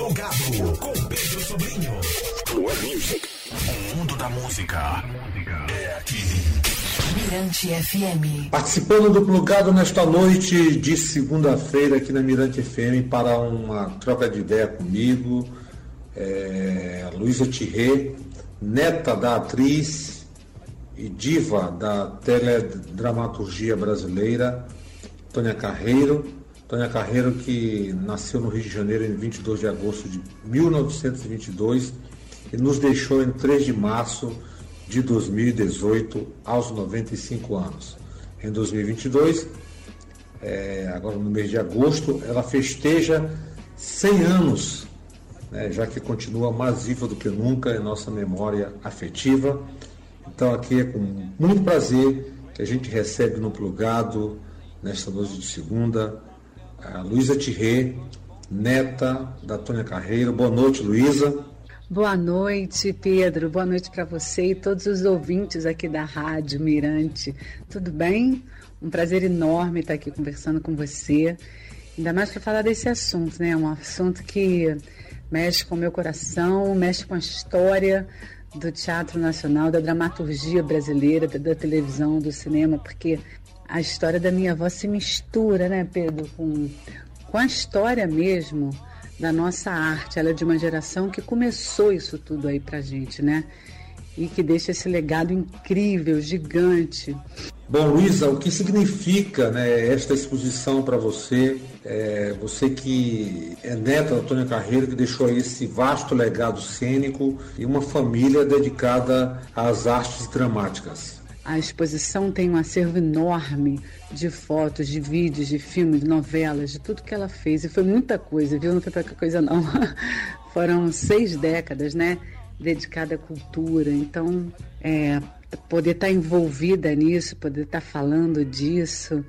Plugado com Pedro Sobrinho. Plug Music. O mundo da música é aqui. Mirante FM. Participando do Plugado nesta noite de segunda-feira aqui na Mirante FM para uma troca de ideia comigo, é, Luísa Tirré, neta da atriz e diva da teledramaturgia brasileira, Tônia Carreiro. Tônia Carreiro, que nasceu no Rio de Janeiro em 22 de agosto de 1922 e nos deixou em 3 de março de 2018, aos 95 anos. Em 2022, é, agora no mês de agosto, ela festeja 100 anos, né, já que continua mais viva do que nunca em nossa memória afetiva. Então, aqui é com muito prazer que a gente recebe no plugado, nesta noite de segunda, a Luísa Tirré, neta da Tônia Carreiro. Boa noite, Luísa. Boa noite, Pedro. Boa noite para você e todos os ouvintes aqui da Rádio Mirante. Tudo bem? Um prazer enorme estar aqui conversando com você. Ainda mais para falar desse assunto, né? Um assunto que mexe com o meu coração, mexe com a história do Teatro Nacional, da dramaturgia brasileira, da, da televisão, do cinema, porque a história da minha avó se mistura, né, Pedro, com, com a história mesmo da nossa arte. Ela é de uma geração que começou isso tudo aí pra gente, né? E que deixa esse legado incrível, gigante. Bom, Luísa, o que significa né, esta exposição para você? É, você que é neta da Antônia Carreiro, que deixou esse vasto legado cênico e uma família dedicada às artes dramáticas. A exposição tem um acervo enorme de fotos, de vídeos, de filmes, de novelas, de tudo que ela fez. E foi muita coisa, viu? Não foi pouca coisa, não. Foram seis décadas, né? Dedicada à cultura. Então, é, poder estar envolvida nisso, poder estar falando disso.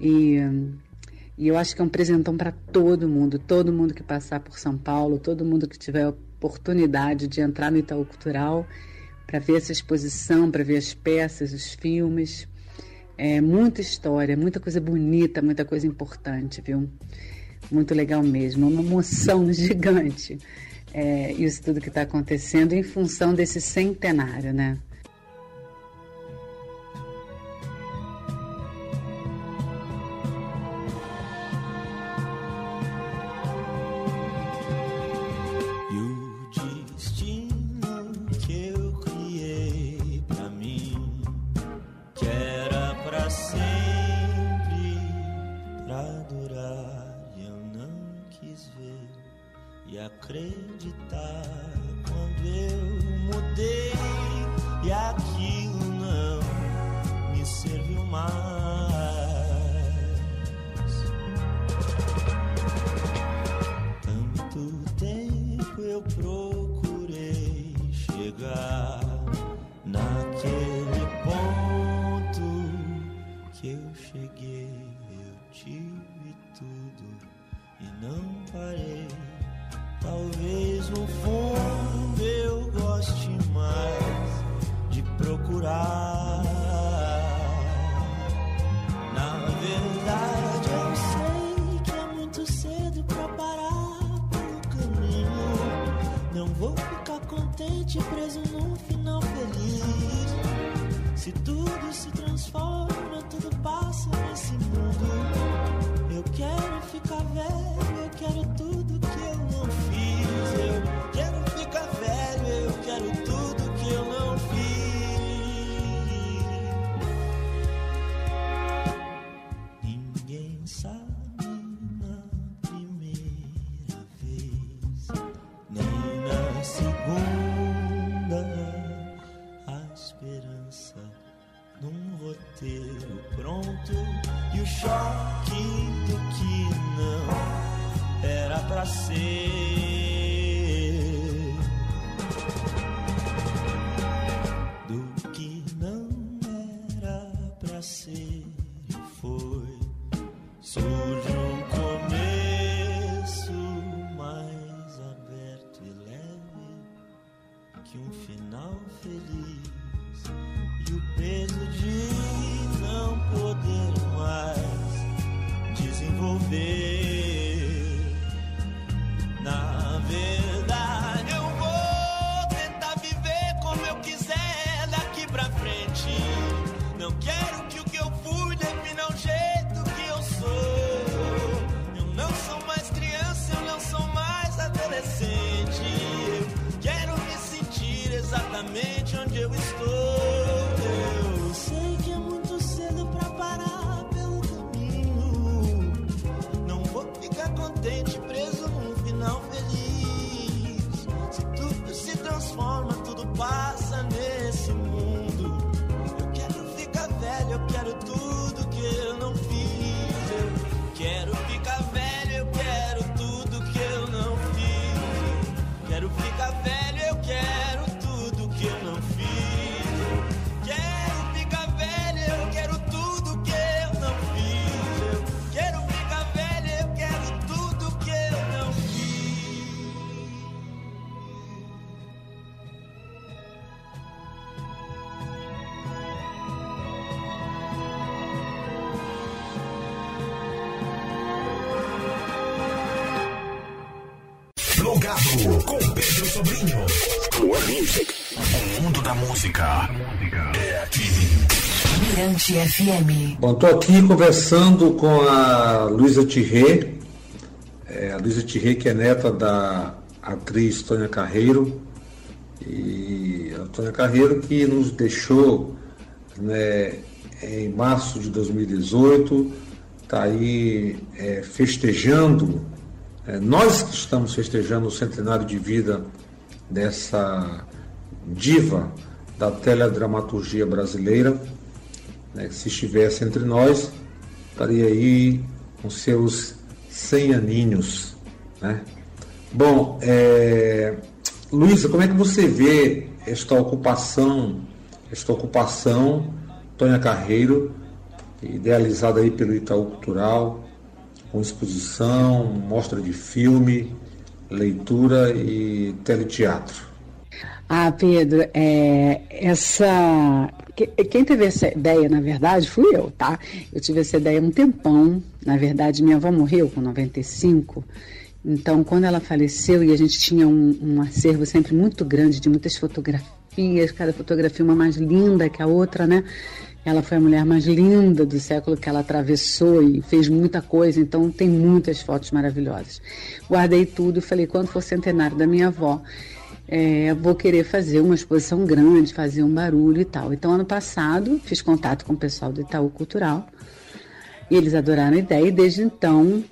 E, e eu acho que é um presentão para todo mundo. Todo mundo que passar por São Paulo, todo mundo que tiver a oportunidade de entrar no Itaú Cultural para ver essa exposição, para ver as peças, os filmes. É muita história, muita coisa bonita, muita coisa importante, viu? Muito legal mesmo, uma emoção gigante. É, isso tudo que está acontecendo em função desse centenário, né? FM. Bom, estou aqui conversando com a Luísa Tirré. É, a Luísa Tirré, que é neta da atriz Tônia Carreiro. E a Tônia Carreiro que nos deixou né, em março de 2018, está aí é, festejando é, nós que estamos festejando o centenário de vida dessa diva da teledramaturgia brasileira, né, se estivesse entre nós, estaria aí com seus 100 aninhos. Né? Bom, é... Luísa, como é que você vê esta ocupação, esta ocupação, Tônia Carreiro, idealizada aí pelo Itaú Cultural, com exposição, mostra de filme, leitura e teleteatro. Ah, Pedro, é, essa. Quem teve essa ideia, na verdade, fui eu, tá? Eu tive essa ideia há um tempão. Na verdade, minha avó morreu com 95. Então, quando ela faleceu, e a gente tinha um, um acervo sempre muito grande de muitas fotografias, cada fotografia uma mais linda que a outra, né? Ela foi a mulher mais linda do século que ela atravessou e fez muita coisa, então tem muitas fotos maravilhosas. Guardei tudo e falei: quando for centenário da minha avó, é, vou querer fazer uma exposição grande, fazer um barulho e tal. Então, ano passado, fiz contato com o pessoal do Itaú Cultural e eles adoraram a ideia e desde então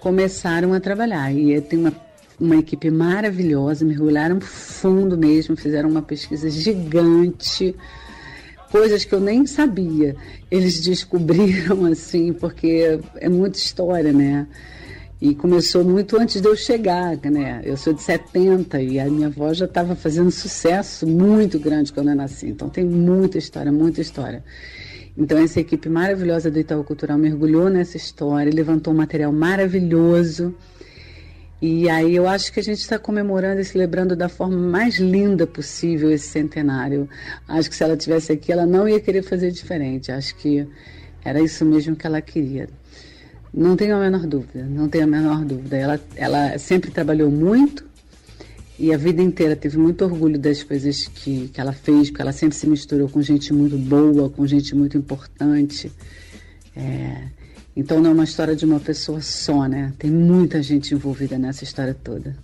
começaram a trabalhar. E tem uma, uma equipe maravilhosa, mergulharam fundo mesmo, fizeram uma pesquisa gigante coisas que eu nem sabia. Eles descobriram assim, porque é muita história, né? E começou muito antes de eu chegar, né? Eu sou de 70 e a minha avó já estava fazendo sucesso muito grande quando eu nasci. Então tem muita história, muita história. Então essa equipe maravilhosa do Itaú Cultural mergulhou nessa história, levantou um material maravilhoso e aí eu acho que a gente está comemorando e celebrando da forma mais linda possível esse centenário. Acho que se ela tivesse aqui, ela não ia querer fazer diferente. Acho que era isso mesmo que ela queria. Não tenho a menor dúvida, não tenho a menor dúvida. Ela, ela sempre trabalhou muito e a vida inteira teve muito orgulho das coisas que, que ela fez, porque ela sempre se misturou com gente muito boa, com gente muito importante. É, então não é uma história de uma pessoa só, né? Tem muita gente envolvida nessa história toda.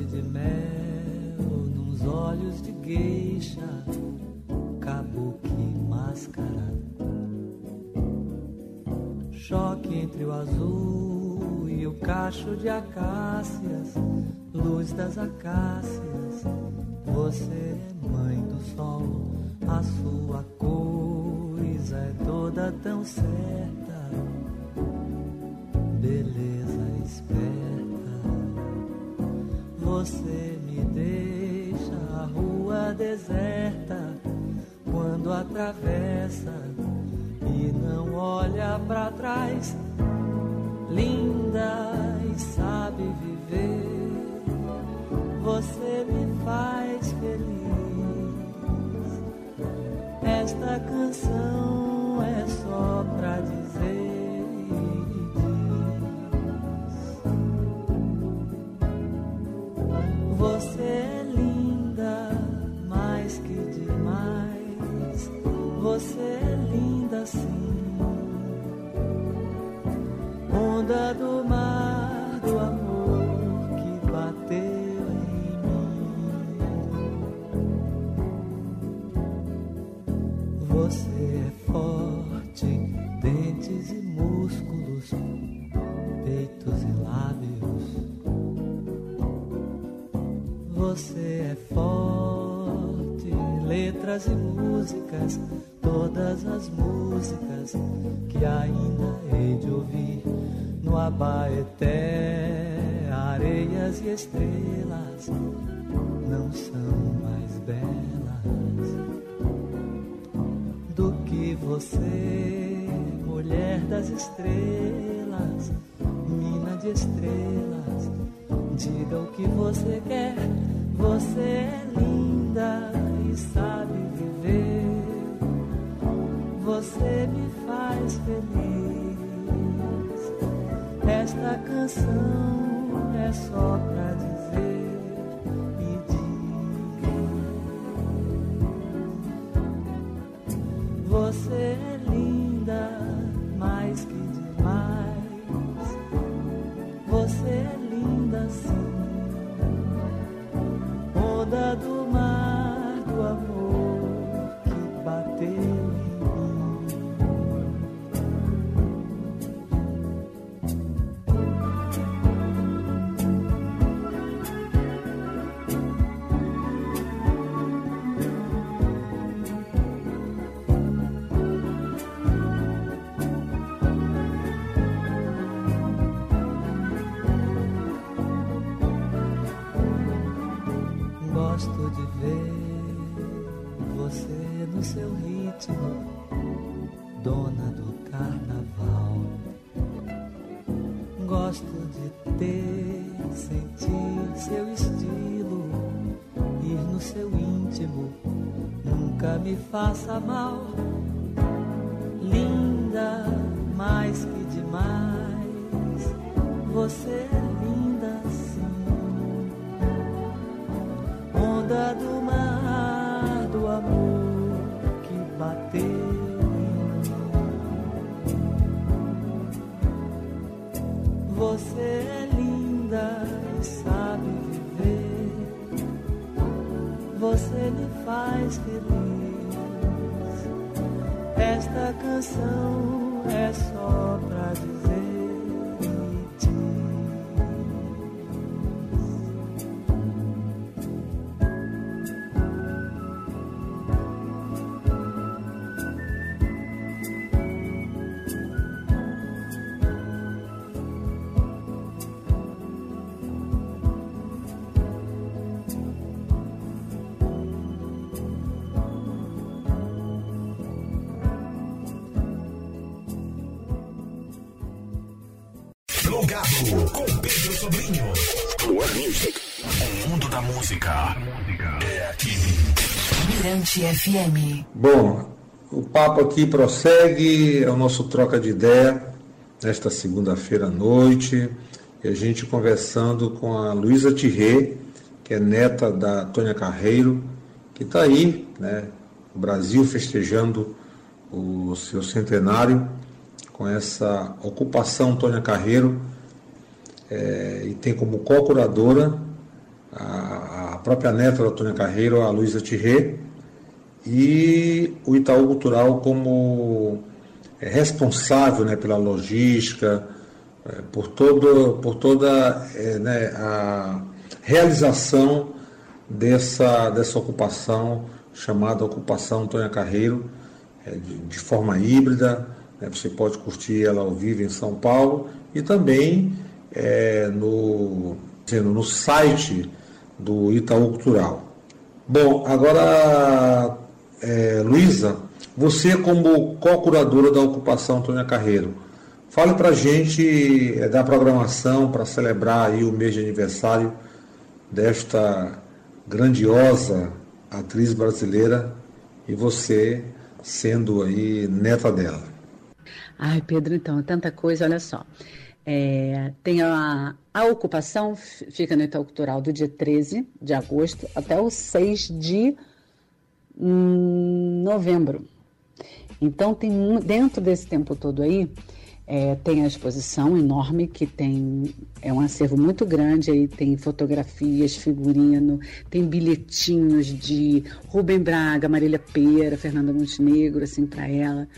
Fonte de mel nos olhos de geisha, kabuki máscara. Choque entre o azul e o cacho de acácias, luz das acácias. Você é mãe do sol, a sua coisa é toda tão certa. Olha para trás, linda e sabe viver. Você me faz feliz. Esta canção Você é forte, letras e músicas, todas as músicas que ainda hei de ouvir no Abaeté, areias e estrelas não são mais belas do que você, mulher das estrelas, mina de estrelas. Diga o que você quer, você é linda e sabe viver. Você me faz feliz. Esta canção é só pra dizer e diz. Você é linda, mais que demais. Você é linda sim. Onda do faça mal. Linda, mais que demais, você é Esta Plugado com Pedro Sobrinho. Plug Music. O mundo da música é aqui. Mirante FM. Bom, o papo aqui prossegue, é o nosso troca de ideia nesta segunda-feira à noite, e a gente conversando com a Luísa Tirré, que é neta da Tônia Carreiro, que está aí, né, o Brasil festejando o seu centenário com essa ocupação Tônia Carreiro, eh, e tem como co-curadora a, a própria neta da Tônia Carreiro, a Luísa Tirré, e o Itaú Cultural como é, responsável né, pela logística, é, por, todo, por toda é, né, a realização dessa, dessa ocupação chamada Ocupação Antônia Carreiro, é, de, de forma híbrida. né, você pode curtir ela ao vivo em São Paulo e também é, no, no site do Itaú Cultural. Bom, agora, é, Luísa, Você, como co-curadora da ocupação Antônia Carreiro, fale para a gente é, da programação para celebrar aí o mês de aniversário desta grandiosa atriz brasileira e você sendo aí neta dela. Ai, Pedro, então, tanta coisa, olha só. É, tem a, a ocupação, fica no Itaú Cultural do dia 13 de agosto até o 6 de hum, novembro. Então, tem dentro desse tempo todo aí, é, tem a exposição enorme, que tem é um acervo muito grande, aí tem fotografias, figurino, tem bilhetinhos de Rubem Braga, Marília Pera, Fernanda Montenegro, assim, para ela,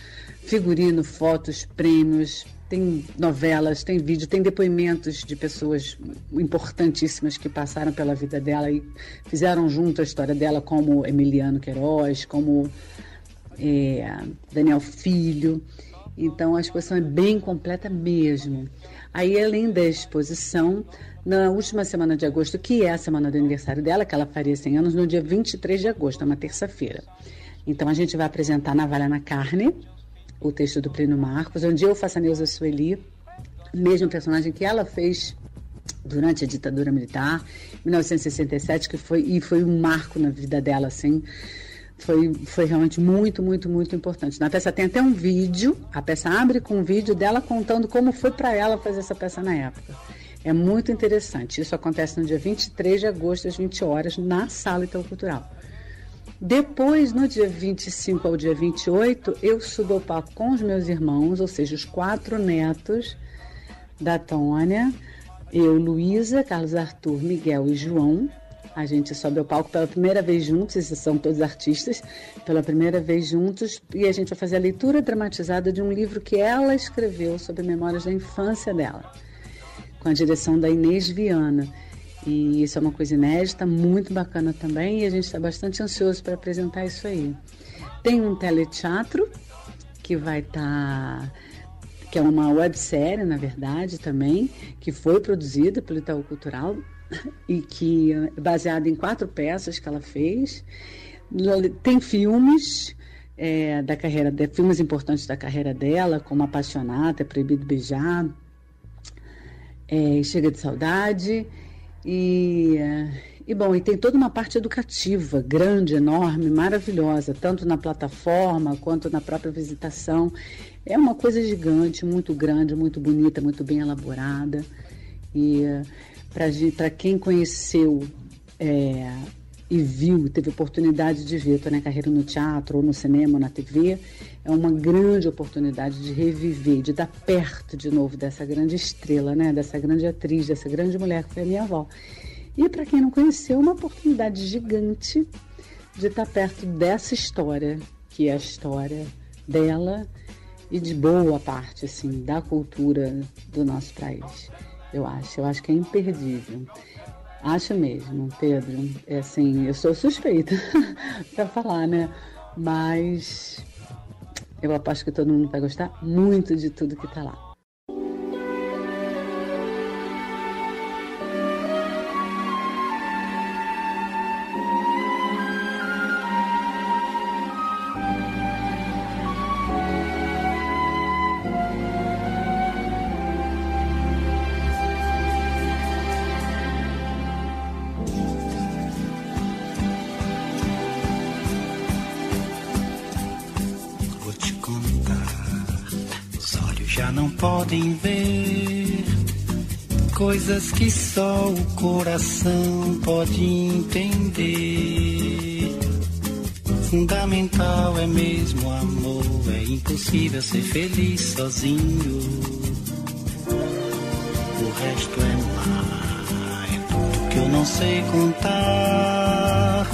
figurino, fotos, prêmios, tem novelas, tem vídeo, tem depoimentos de pessoas importantíssimas que passaram pela vida dela e fizeram junto a história dela, como Emiliano Queiroz, como é, Daniel Filho. Então a exposição é bem completa mesmo. Aí, além da exposição, na última semana de agosto, que é a semana do aniversário dela, que ela faria 100 anos, no dia 23 de agosto, é uma terça-feira. Então a gente vai apresentar Navalha na Carne, o texto do Plínio Marcos, onde eu faço a Neuza Sueli, mesmo personagem que ela fez durante a ditadura militar, 1967, que foi e foi um marco na vida dela, assim foi, foi realmente muito, muito, muito importante. Na peça tem até um vídeo, a peça abre com um vídeo dela contando como foi para ela fazer essa peça na época. É muito interessante. Isso acontece no dia 23 de agosto, às 20 horas, na Sala Itaú Cultural. Depois, no dia 25 ao dia 28, eu subo ao palco com os meus irmãos, ou seja, os quatro netos da Tônia, eu, Luísa, Carlos Arthur, Miguel e João, a gente sobe ao palco pela primeira vez juntos, esses são todos artistas, pela primeira vez juntos, e a gente vai fazer a leitura dramatizada de um livro que ela escreveu sobre memórias da infância dela, com a direção da Inês Viana. E isso é uma coisa inédita, muito bacana também, e a gente está bastante ansioso para apresentar isso aí. Tem um teleteatro que vai estar. Tá que é uma websérie, na verdade, também, que foi produzida pelo Itaú Cultural, e que é baseada em quatro peças que ela fez. Tem filmes é, da carreira de, filmes importantes da carreira dela, como Apaixonada, Proibido Beijar, é, Chega de Saudade e e bom, e tem toda uma parte educativa grande, enorme, maravilhosa, tanto na plataforma quanto na própria visitação. É uma coisa gigante, muito grande, muito bonita, muito bem elaborada. E para quem conheceu é, e viu, teve oportunidade de ver Tônia Carreira no teatro, ou no cinema, ou na TV, é uma grande oportunidade de reviver, de dar perto de novo dessa grande estrela, né? dessa grande atriz, dessa grande mulher que foi a minha avó. E para quem não conheceu, uma oportunidade gigante de estar perto dessa história, que é a história dela e de boa parte assim da cultura do nosso país eu acho. Eu acho que é imperdível. Acho mesmo, Pedro. É assim, eu sou suspeita para falar, né? Mas eu aposto que todo mundo vai gostar muito de tudo que tá lá. Podem ver coisas que só o coração pode entender. Fundamental é mesmo amor, é impossível ser feliz sozinho. O resto é mar, é tudo que eu não sei contar.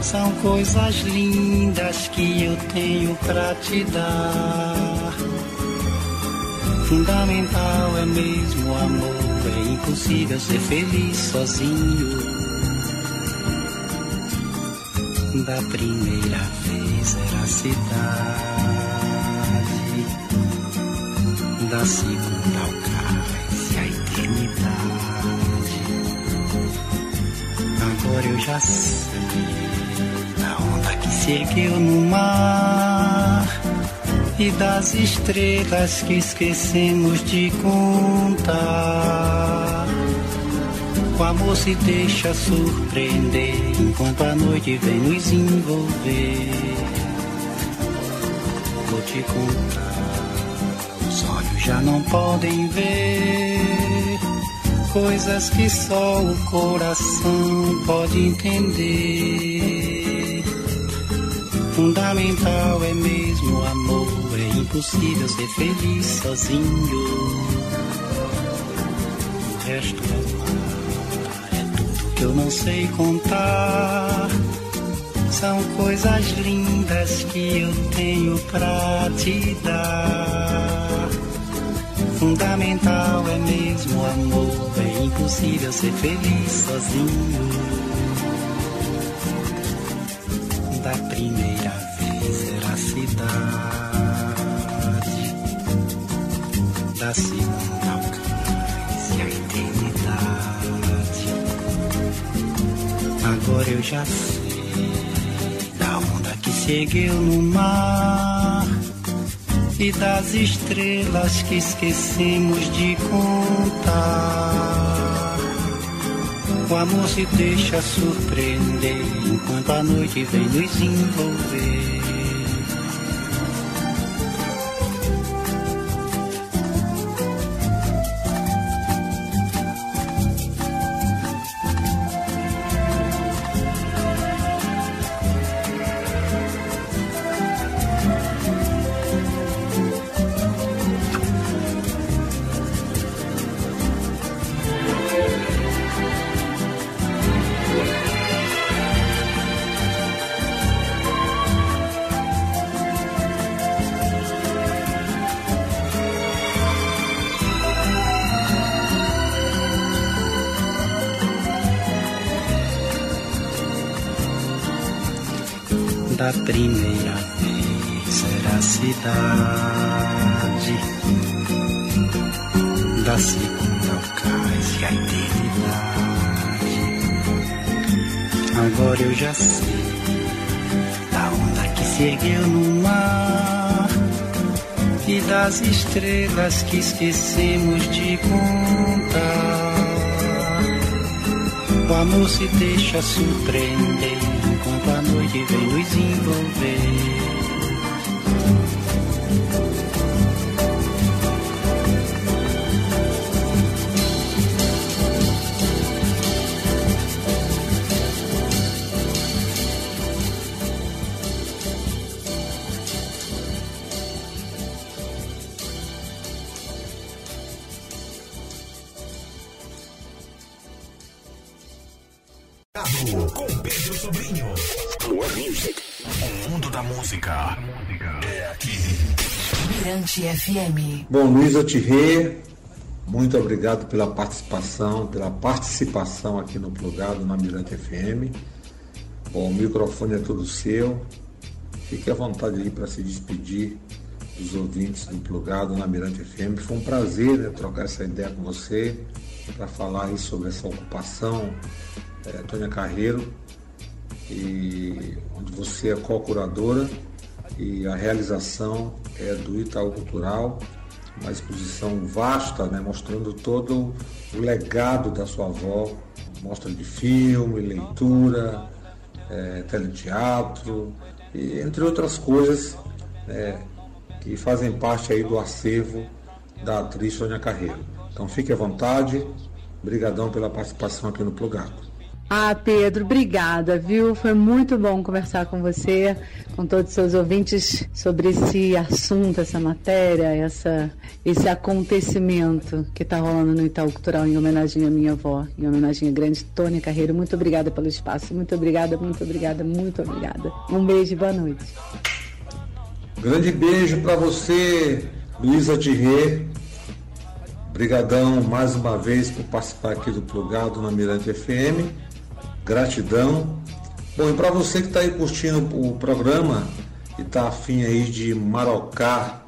São coisas lindas que eu tenho pra te dar fundamental é mesmo o amor. É impossível ser feliz sozinho. Da primeira vez era a cidade, da segunda ao cais e a eternidade. Agora eu já sei da onda que se ergueu no mar e das estrelas que esquecemos de contar. O amor se deixa surpreender enquanto a noite vem nos envolver. Vou te contar, os olhos já não podem ver coisas que só o coração pode entender. Fundamental é mesmo o amor, é impossível ser feliz sozinho. O resto é que eu não sei contar. São coisas lindas que eu tenho pra te dar. Fundamental é mesmo amor, é impossível ser feliz sozinho. Da primeira vez era cidade, da segunda o cais e a eternidade. Agora eu já sei da onda que seguiu no mar e das estrelas que esquecemos de contar. O amor se deixa surpreender enquanto a noite vem nos envolver. Primeira vez era a cidade, da segunda o cais e a eternidade. Agora eu já sei da onda que se ergueu no mar e das estrelas que esquecemos de contar. O amor se deixa surpreender noite vem nos envolver. FM. Bom, Luísa Thierry, muito obrigado pela participação, pela participação aqui no Plugado na Mirante FM. Bom, o microfone é todo seu. Fique à vontade aí para se despedir dos ouvintes do Plugado na Mirante FM. Foi um prazer né, trocar essa ideia com você para falar aí sobre essa ocupação é, Tônia Carreiro, e onde você é co-curadora e a realização é do Itaú Cultural, uma exposição vasta, né, mostrando todo o legado da sua avó, mostra de filme, leitura, é, teleteatro, e entre outras coisas né, que fazem parte aí do acervo da atriz Sônia Carreiro. Então fique à vontade, brigadão pela participação aqui no Plugado. Ah, Pedro, obrigada, viu? Foi muito bom conversar com você, com todos os seus ouvintes sobre esse assunto, essa matéria, essa, esse acontecimento que está rolando no Itaú Cultural em homenagem à minha avó, em homenagem à grande Tônia Carreiro. Muito obrigada pelo espaço, muito obrigada, muito obrigada, muito obrigada. Um beijo e boa noite. Grande beijo para você, Luísa Thierry. Brigadão mais uma vez por participar aqui do Plugado na Mirante FM. Gratidão. Bom, e para você que está aí curtindo o programa e está afim aí de marocar,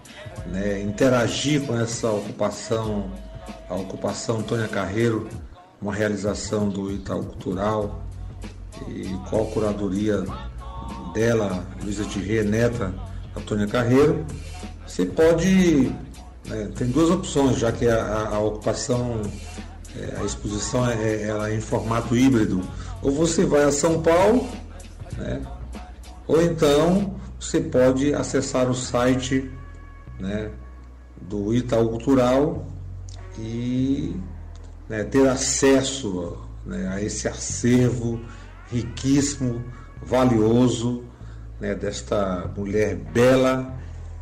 né, interagir com essa ocupação, a ocupação Antônia Carreiro, uma realização do Itaú Cultural e com a curadoria dela, Luísa Thierry, neta Antônia Carreiro, você pode. Né, tem duas opções, já que a, a, a ocupação, é, a exposição é, ela é em formato híbrido. Ou você vai a São Paulo, né, ou então você pode acessar o site né, do Itaú Cultural e né, ter acesso né, a esse acervo riquíssimo, valioso né, desta mulher bela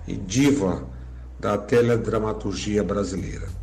e diva da teledramaturgia brasileira.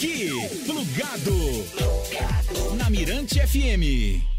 Aqui, plugado, na Mirante FM.